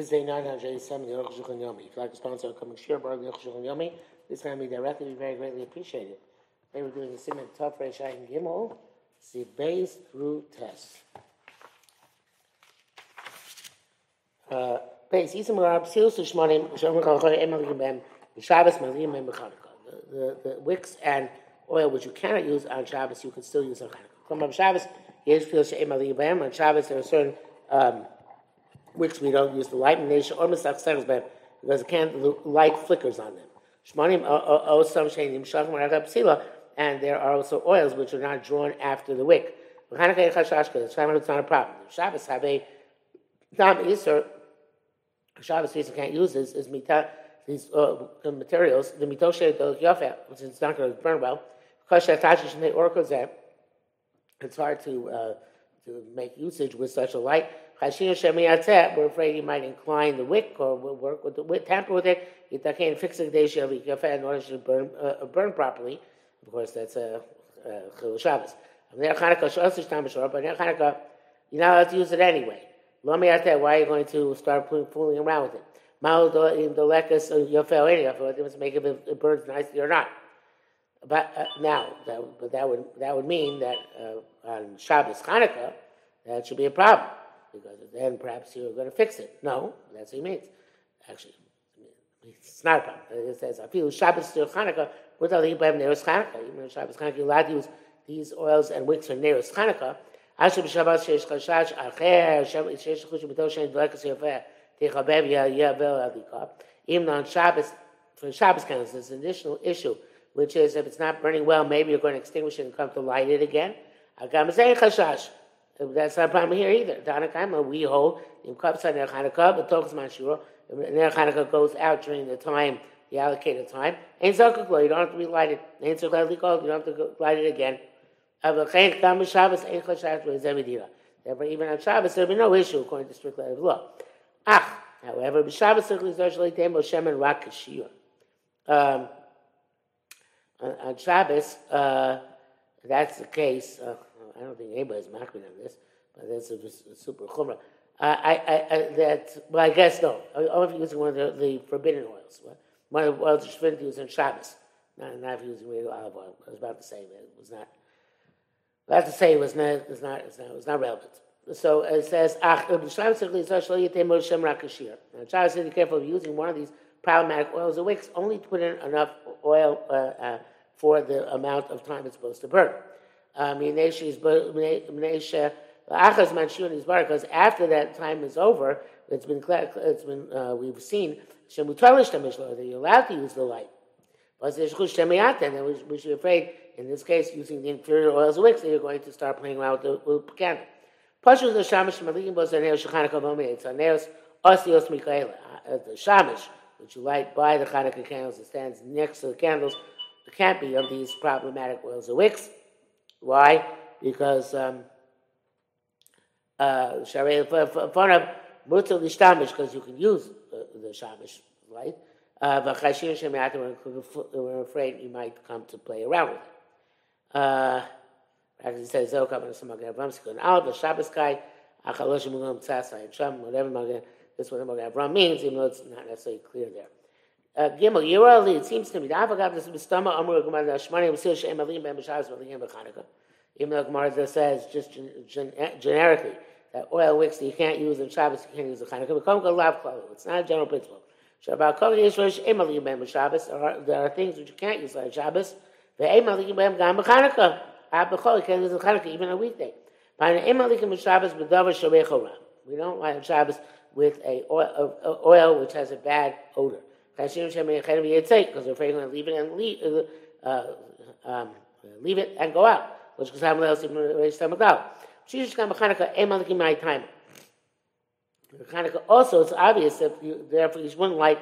This is a 987 the Aruch Shulchan Yomi. If you like to sponsor a coming share bar the Aruch Shulchan Yomi, this be directly be very greatly appreciated. Today we're doing the Simon Tov Reish and Gimel, the base through test. Uh, base, Yisam Rab, Emel Yibem, Shabbos. The, the wicks and oil which you cannot use on Shabbos, you can still use on Chanukah. From Shabbos, Yesh Fil She'emel Yibem, on Shabbos there are certain um, which we don't use the light nation or misach seres because it can't the light flickers on them. Shmanim osam shenim shachim and there are also oils which are not drawn after the wick. It's not a problem. Shabbos have a tam iser. Shabbos reason can't use this is mita these uh, materials the mitoshe the yafe which is not going to burn well. It's hard to uh, to make usage with such a light. We're afraid he might incline the wick or work with the wick, tamper with it. Can't fix the kadesha of in order to burn uh, burn properly. Of course, that's a chilul Shabbos. But Chanukah, you're not allowed to use it anyway. Why are you going to start fooling around with it? Yafel any of it. Make it, burns nicely or not. But uh, now, that, but that would that would mean that uh, on Shabbos Chanukah, that should be a problem because then perhaps you're going to fix it. No, that's what he means. Actually, it's not a problem. It says, feel Shabbos to Hanukkah, without the Ibam Neros Hanukkah. Even Shabbos Hanukkah, you're allowed to use these oils and wicks for Neros Hanukkah. Asher b'Shabbat sheish chashash acher sheish chush b'to shein dlekas yafeh techabev yavel adikah. Even on Shabbos, for Shabbos candles, there's an additional issue, which is if it's not burning well, maybe you're going to extinguish it and come to light it again. Agam chashash. That's not a problem here either. Tanakaima, we hold in Kapsa Ner Chanukah, but talks Manshura. Ner Chanukah goes out during the time, the allocated time. Ain't Zakuklo, you don't have to relight it. Ain't Zakuklo, you don't have to light it again. Therefore, even on Shabbos, there will be no issue according to strict letter of law. Ah, however, Shabbos certainly Zarshali Temo Shem and Rakashir. Um, on Shabbos, uh, that's the case. Uh, I don't think anybody's marking on this, but that's a, a super chumrah. I, I, I, that, well, I guess no. I, I'm using one of the, the forbidden oils. One of the oils forbidden to use on Shabbos. Not, not using real olive oil. I was about to say that it was not. Have to say it was not, it was not, it was not, it was not relevant. So it says, Ach, Shabbos Now, Shabbos says, be careful of using one of these problematic oils or wicks, only to put in enough oil uh, uh, for the amount of time it's supposed to burn because after that time is over, it's been it's been uh, we've seen that you're allowed to use the light. But then we, should be afraid in this case using the inferior oils of wicks that you're going to start playing around with the, the candle. The shamish. Uh, the which you light by the Hanukkah candles that stands next to the candles, can't be of these problematic oils of wicks. Why? Because um, uh, because you can use the, the shamish. But we're afraid you might come to play around with it. Uh, as it says, out the Shabbos guy, whatever this what Magen Avram means, even though it's not necessarily clear there. Uh, Gimel, Yerali, it seems to me, the Avagav, this is Bistama, Amur, Gemara, Shmani, Masil, Shem, Alim, Ben, Bashaz, Malim, Bechanukah. Even though Gemara says, just gen- gen- generically, that oil wicks that you can't use in Shabbos, you can't use in Chanukah, it's not a general principle. Shabbat Kol Yisrosh, Emalim, Ben, Shabbos, there are things which you can't use on Shabbos, the Emalim, Ben, Gam, Bechanukah. Abachol, you can't use in Chanukah, even a weekday. By an Emalim, Shabbos, Bedavar, Shabbat, We don't light Shabbos with a oil, a oil which has a bad odor because they're afraid leave it and leave, uh, uh, um, leave it and go out. Which is how else raise stomach out. She's going to Hanukkah emaliki my time. Hanukkah also it's obvious that you, therefore you wouldn't like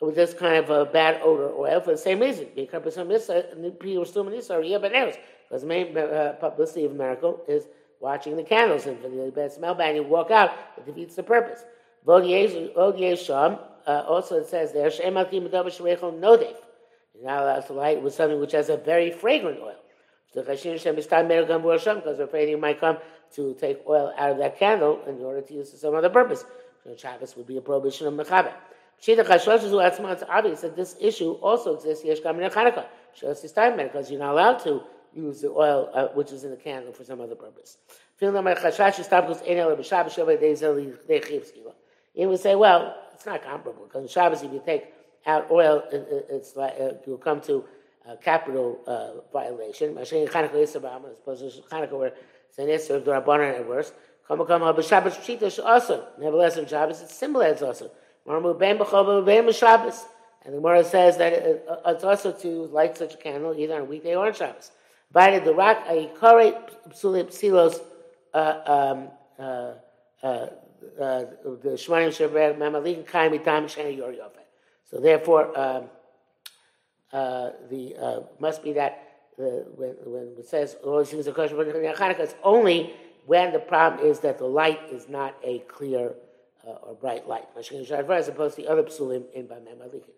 with this kind of a bad odor oil for the same reason. But because the main uh, publicity of miracle is watching the candles, and for the bad smell bad, you walk out, it defeats the purpose. Uh, also it says there, Medavar Shrechel Nodef. You're not allowed to light with something which has a very fragrant oil. Because we're afraid you might come to take oil out of that candle in order to use it for some other purpose. So Shabbos would be a prohibition of Mechaber. It's obvious that this issue also exists Yesh Gamin Chanukah. Because you're not allowed to use the oil uh, which is in the candle for some other purpose. It would say, well, it's not comparable because in Shabbos if you take out oil, it, it's like uh, you'll come to a capital uh, violation. Mashiach Chanukah Yisabam, as opposed to Chanukah where it's an Isser, Rabbanan at worst. Come come but Shabbos Pshita also. Nevertheless, in Shabbos it's similar as also. And the Gemara says that it's also to light such a candle either on weekday or on Shabbos. By the rock, kore psilos, uh, um, uh, uh, the Yor So therefore, um, uh, the uh, must be that uh, when, when it says all these things are kosher, Hanukkah, it's only when the problem is that the light is not a clear uh, or bright light. As opposed to the other psulim in Bamem Alikin.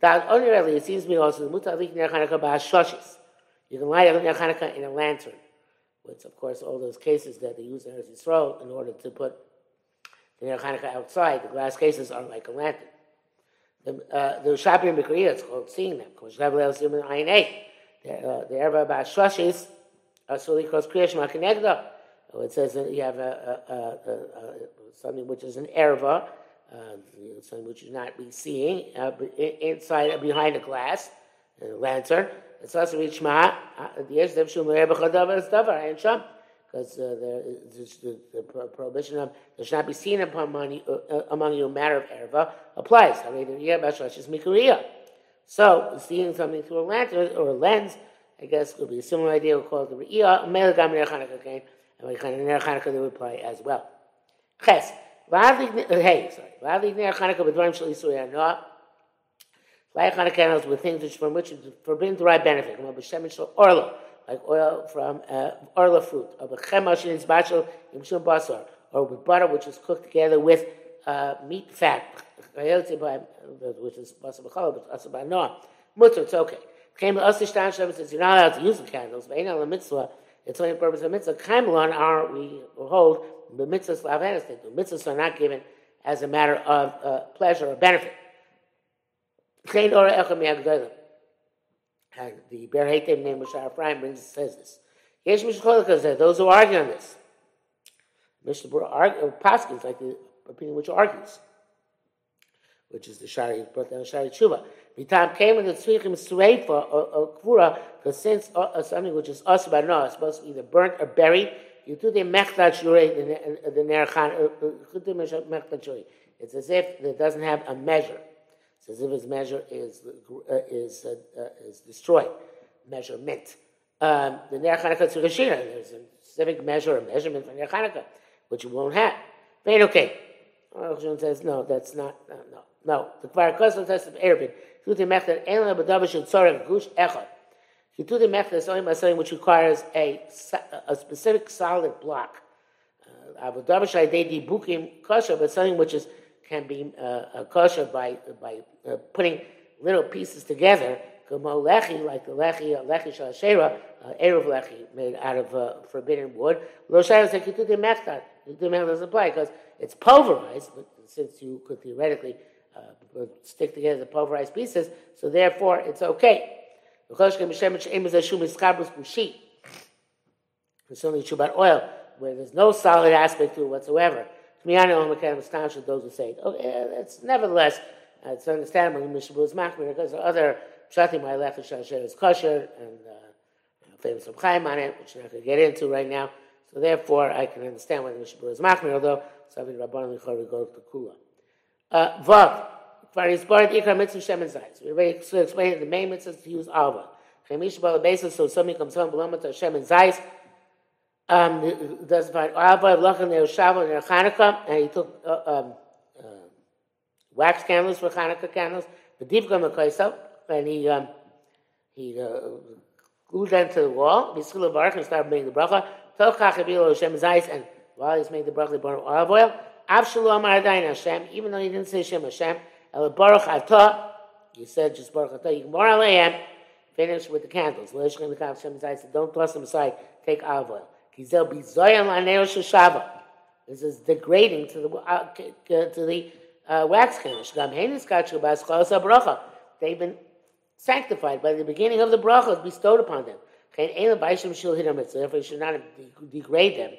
That really, it seems to me also, the Muta Alikin Hanukkah Ba'ashoshis. You can light a Hanukkah in a lantern, which of course all those cases that they use in Eretz Yisrael in order to put the Hanukkah outside, the glass cases are like a lantern. The, uh, the Korea, it's called seeing them. The Erva Ba'ashoshis, Asuli Kos Kriyash Makanegda. It says that you have a, a, a, something which is an erva, uh, something which you not be seeing uh, inside, uh, behind a glass, a lantern. It's also Rishma, uh, the Yesh Dev Shum Rebachadavar Davar, and Sham, because uh, the, the, prohibition of there should not be seen upon money, uh, among you a matter of erva applies. The. So, seeing something through a lantern or a lens, I guess would be a similar idea. We'll call it the Re'iyah, Mele Gam Chanukah again, and Chanukah they would apply as well. Ches. Hey, sorry. V'adlik ner Chanukah. Like Chanukah candles with things which from which is forbidden to derive benefit. Orla, like oil from uh, orla fruit, or b'chema shel bachel yimshum basar, or with butter which is cooked together with uh, meat fat, which is basar b'chala, but also by Noah. Mutter, it's okay. Came to us to Shem says you're not allowed to use the candles. But ain't mitzvah. It's only the purpose of mitzvah. Kaimelon are we hold the mitzvahs lavanistic. The mitzvahs are not given as a matter of uh, pleasure or benefit. And the Ber Hatem name Mishar Ephraim brings says this. Yesh Mishkolika those who argue on this. Mishnah argue, Paskins, like the opinion which argues, which is the Shari, brought down Shari Tshuva. Time came when the Tzvichim Sreifa or Kvura, because since uh, uh, something which is Asba no, is supposed to be either burnt or buried, you do the mechtat shurei, the nerchan, uh, it's as if it doesn't have a measure. As if its measure is uh, is uh, uh, is destroyed. Measurement. Um, the ner Chanukah there's a specific measure or measurement for ner Chanukah, which you won't have. But okay. Arjun says no, that's not no no. no. The Kvar Kosan test of. Tu the mechtat ela b'davish and tzorek gush echad. Is only by something which requires a, a specific solid block. Uh, Abu Dhabi bukim kosher, but something which is can be uh, kosher by by uh, putting little pieces together. Lechi, like the lechi, uh, lechi shalashera, uh, erev lechi made out of uh, forbidden wood. Lo shayla said the mechtat. The mechtat doesn't apply because it's pulverized. But since you could theoretically uh, stick together the pulverized pieces, so therefore it's okay. It's only true about oil, where there's no solid aspect to it whatsoever. Those who say, oh, it's nevertheless, uh, it's understandable in Mishabul is Machmir because the other Pshatim I left is kosher and uh, famous of Chaim on it, which I'm not going to get into right now. So therefore, I can understand why the Mishabul is Machmir, although Savi Rabban Lichor go to Kula. Uh, Vav. For his part, Ikra mitzvah Shem and Zayis. We already explained the main mitzvah to use Alva. Chemish Bala basis, so somebody comes home, Belomat Hashem and Zayis. Um, does find Alva, Lachan, Ner Shavu, Ner Chanukah, and he took uh, um, wax candles for Chanukah candles, the Divka Mekaisav, and he, um, he uh, glued them to the wall, Biskula Barak, and started making the bracha. Tochach Abilo Hashem Zayis, and while he's making the bracha, he burned olive oil. Avshalom Aradain Hashem, even though he didn't say Shem Hashem, El Baruch Atah, you said just Baruch Atah, you can more Alayim, finish with the candles. Leishlim Kav Shem said, don't toss them aside, take olive oil. Kizel be Zoyan Laneo Shashava. This is degrading to the uh, to the uh, wax candles. They've been sanctified by the beginning of the brachas bestowed upon them. Therefore, you should not degrade them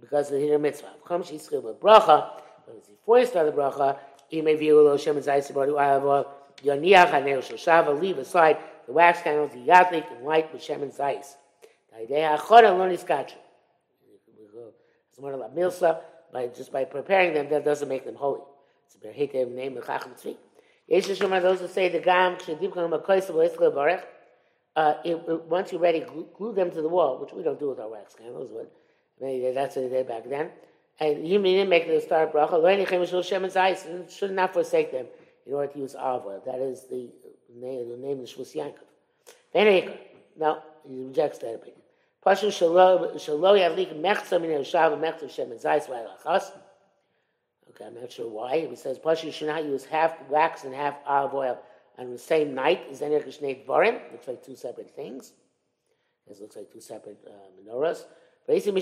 because of the hitter mitzvah. Come skill with bracha, but start the bracha, you may lo shem zayis about ayavo yoniach hanel shoshava. Leave aside the wax candles, the yadlik and light with shem and zayis. By just by preparing them, that doesn't make them holy. It's a berhite name of chacham tzvi. Yesh Shema, those who say the gam kshedim kanam akoysa v'etzle barech. Uh, once you're ready, glue, glue, them to the wall, which we don't do with our wax candles, but maybe that's what they did back then. And you didn't make the start bracha. Lo should not forsake them in order to use oil. That is the name, the name of the Shvus Yankov. Now, he rejects that opinion. Pashu shalo yavlik mechza min yoshav mechza shem zayis v'alachas. Okay, I'm not sure why. He says Pashu should not use half wax and half olive oil on the same night as any Dvarim. Looks like two separate things. This looks like two separate uh, menorahs. As the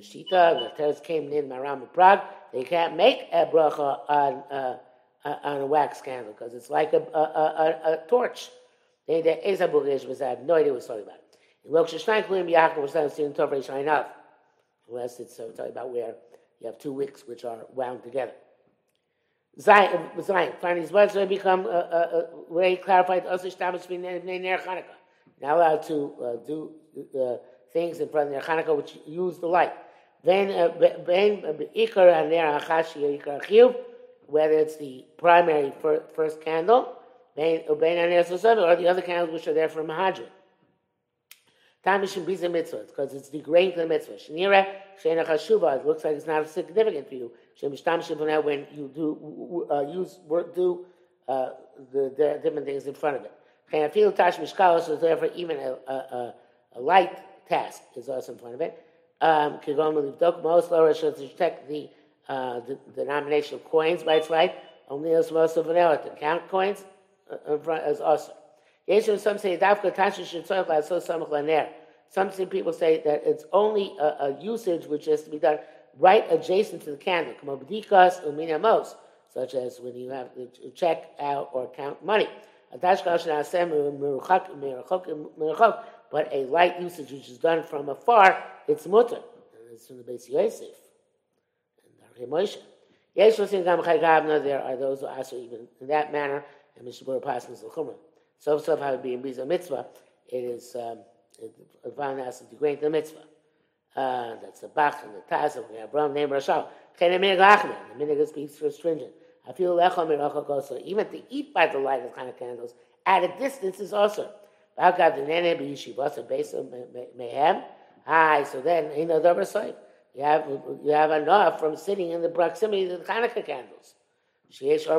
Shita, the Teres came in Maram of Prague, they can't make a bracha on, uh, on a wax candle because it's like a, a, a, a torch. They, the I have no idea what he's talking about. Unless it's uh, talking about where you have two wicks which are wound together. Zion, Zion. Finally, words will become uh, uh, very clarified. Also, Shtamas Ner Chanukah. Not allowed to uh, do uh, things in front of their Hanukkah which use the light. Then, ben ikar and ner achashi ikar chiyuv, whether it's the primary first candle, ben and or the other candles which are there for mahajir. Tamishim biza mitzvah, because it's degrading to the mitzvah. Shnira sheina chashuva, it looks like it's not significant for you. Shemishtamishim when you do uh, use work do uh, the, the different things in front of it. Feel tash mishkalos is therefore even a, a, a, light task is also in front of it. Um, most lower to check the, uh, the, denomination of coins by its light. Only as most of to count coins uh, in front as also. Some say. Some people say that it's only a, a, usage which has to be done right adjacent to the candle, such as when you have to check out or count money. But a light usage which is done from afar, it's mutter. It's from the base Yosef. And. There are those who ask even in that manner, and Mishabur passes the Chumrah. So, so how it be in Biza mitzvah, it is um, found as to degrade the mitzvah. Uh, that's the Bach and the Taz, and we have Ram named Rashal. The minig speaks for stringent. I feel even to eat by the light of kind of candles at a distance is also. Hi, so then you the You have you have enough from sitting in the proximity of the Hanukkah candles. Sheesh or.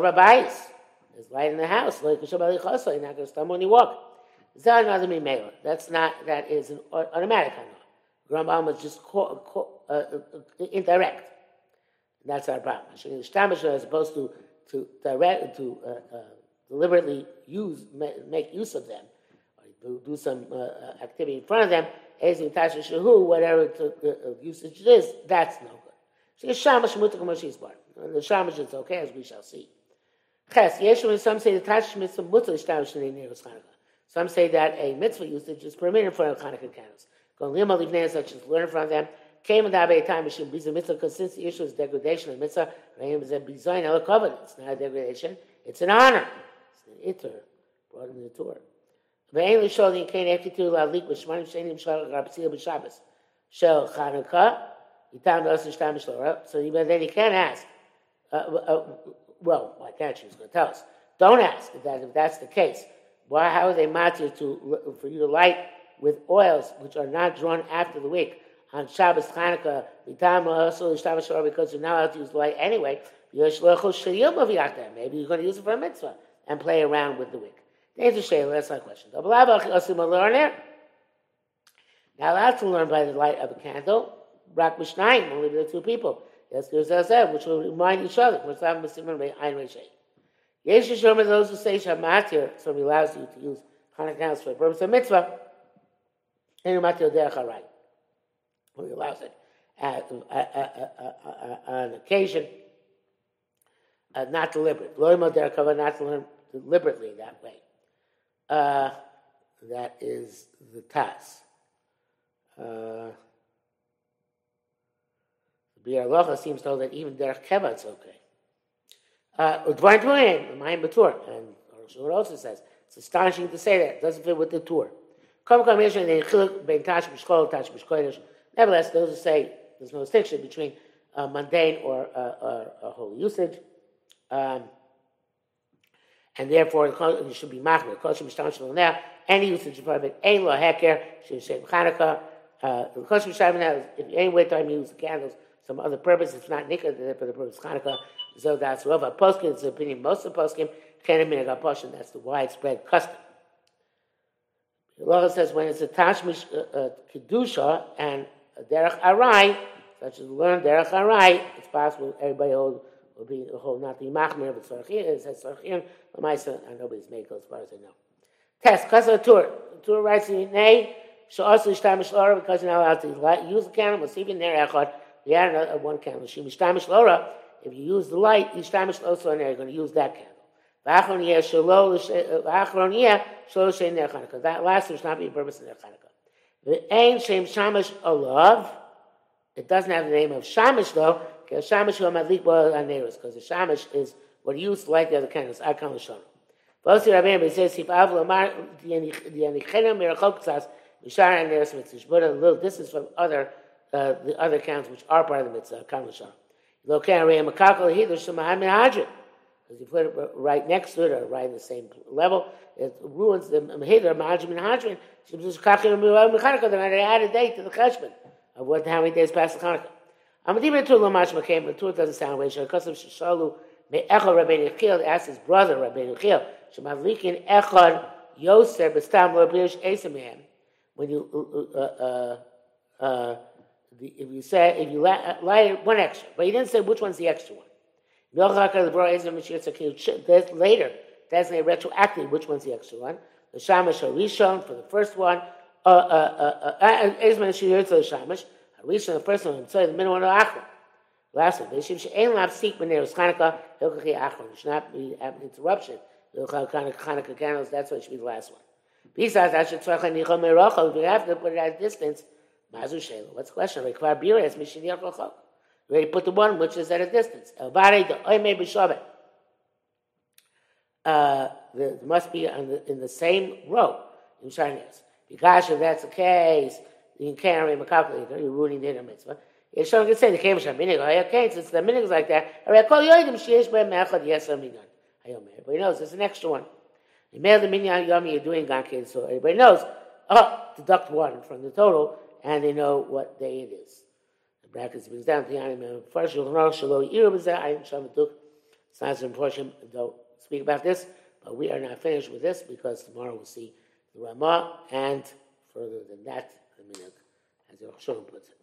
There's light in the house. Like you're not going to stumble when you walk. That's not that is an automatic hana. Rambam is just uh, uh, indirect. That's our problem. As opposed to to direct to uh, uh, deliberately use make use of them, or do some uh, uh activity in front of them. Whatever the usage it is, that's no good. The shamash is okay, as we shall see. Some say the. Some say that a mitzvah usage is permitted of Chanukah candles. Such as learn from them came in that time Mishim Biza Mitzvah, because since the issue is degradation of Mitzvah, Rahim is a Bizayin El. It's not a degradation, it's an honor. It's an Itter, brought in the Torah. L'shol the kain efti tu la'alik b'shmanim shenim shal rabtzil b'shabbos. Shel Chanukah, yitam dos ishtam shlora. So then you can't ask. Uh, uh, well, why can't she? He's going to tell us. Don't ask if, that, if that's the case. Why? How are they matir to for you to light with oils which are not drawn after the wick? on Shabbos Chanukah, because you're not allowed to use light anyway, maybe you're going to use it for a mitzvah and play around with the wick. The answer Shayla, that's my question. Now allowed to learn by the light of a candle, Rak Mishnayim, only the two people. Yes, which will remind each other. Yes, Yeshua, those who say Shamatir, so he allows you to use Hanukkah for the purpose of mitzvah, and Matir Derech right. only allows it at, uh, uh, uh, an occasion, uh, not deliberate. Loima derakava, not deliberately that way. Uh, that is the Taz. Uh, Halacha seems to hold that even derech keva is okay. Uh, Udvar Dvarim, Mayim and Rosh also says it's astonishing to say that it doesn't fit with the tour. Nevertheless, those who say there's no distinction between uh, mundane or, uh, or, or holy usage. Um, and therefore, it should be machmir. Any usage of it, ein lo heker, should say Chanukah. Uh, the kosher now, if you ain't wait time you use the candles, some other purpose, it's not nikah for the purpose of Chanukah. So that's Rova Poskim, the opinion most of Poskim, Kenem Minagaposhin, that's the widespread custom. The law says when it's a Tashmish uh, uh, Kedusha and Derech Arai, such as learn Derech Arai, it's possible everybody hold, will be hold not the Machmir, but Sorachir, it says Sorachir, Lamaisa, and nobody's made as far as I know. Test, Kasa Tur. Tur writes in Nay, also Ishtamish Laura, because you're not allowed to use the candle, even there, Echad, we add another uh, one candle. Shimishhtamish Laura, if you use the light, Ishtamish also, and you're going to use that candle. Uh, that last should not be a purpose in their Chanukah. The ain shem shamish olav. It doesn't have the name of shamish though, because shamish hu madlik because the shamish is what used like the other candles. Akam l'shon. Vosi Rabbeinu says if av lamar dianichena mirachok tzas mishar aneros mitzvah. But a little distance from other uh, the other counts which are part of the mitzvah. Mehadrin because you put it right next to it or right in the same level, it ruins the Mehidr, Mahajim and. They're going to add a date to the Cheshbon of what, how many days past the Hanukkah. I'm even to Lamash Makem, but it doesn't sound right. Of Shishalu, Me'echad Rabbeinu Chil asked his brother, Rabbeinu Chil, Shemadlikin Echad Yoser Bestam Lo B'yish Esamim. When you, uh, uh, uh, if you say, if you light one extra, but he didn't say which one's the extra one. Later, designate retroactively which one's the extra one. The Shamash Harishon for the first one. Uh, uh, uh, Ezman Shiyot the Shamash. Harishon, the first one. So the middle one, Achron. Last one. Bishim She'en Lav Sik Ben Neros Chanukah. Hilkachi Achron. It should not be an interruption. Chanukah candles. That's what should be the last one. Besides, I should tzarcha nichol. If you have to put it at a distance, mazu shelo. What's the question? Rekvar bires mishin yochel where put the one which is at a distance. Uh, there must be the, in the same row in Chinese. Because if that's the case, you can't carry a calculator, you're ruining the inner mitzvah. It's showing can say the came from minig. Okay, since the minig is like that, I call yoidim sheish be mechad yesam minan. Everybody knows there's an extra one. You mail the minyan yomi you're doing gankin, so everybody knows. Oh, deduct one from the total, and they know what day it is brackets brings down the. It's not so important, don't speak about this, but we are not finished with this because tomorrow we'll see the Ramah and further than that, the Minhag, as the Rosh puts it.